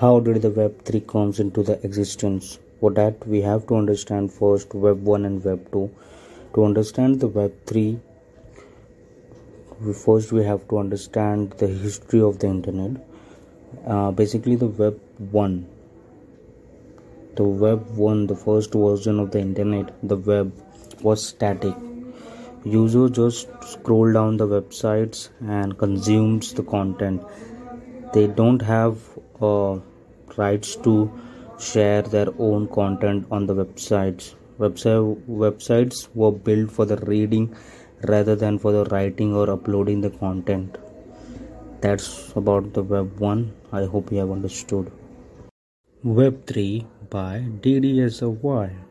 how did the web 3 comes into the existence? For that we have to understand first web 1 and web 2 to understand the web 3 first we have to understand the history of the internet. Uh, basically the web 1 the web 1 the first version of the internet the web was static. User just scroll down the websites and consumes the content they don't have uh, rights to share their own content on the websites. Website websites were built for the reading rather than for the writing or uploading the content. That's about the web 1 i hope you have understood. Web 3 by DDSRY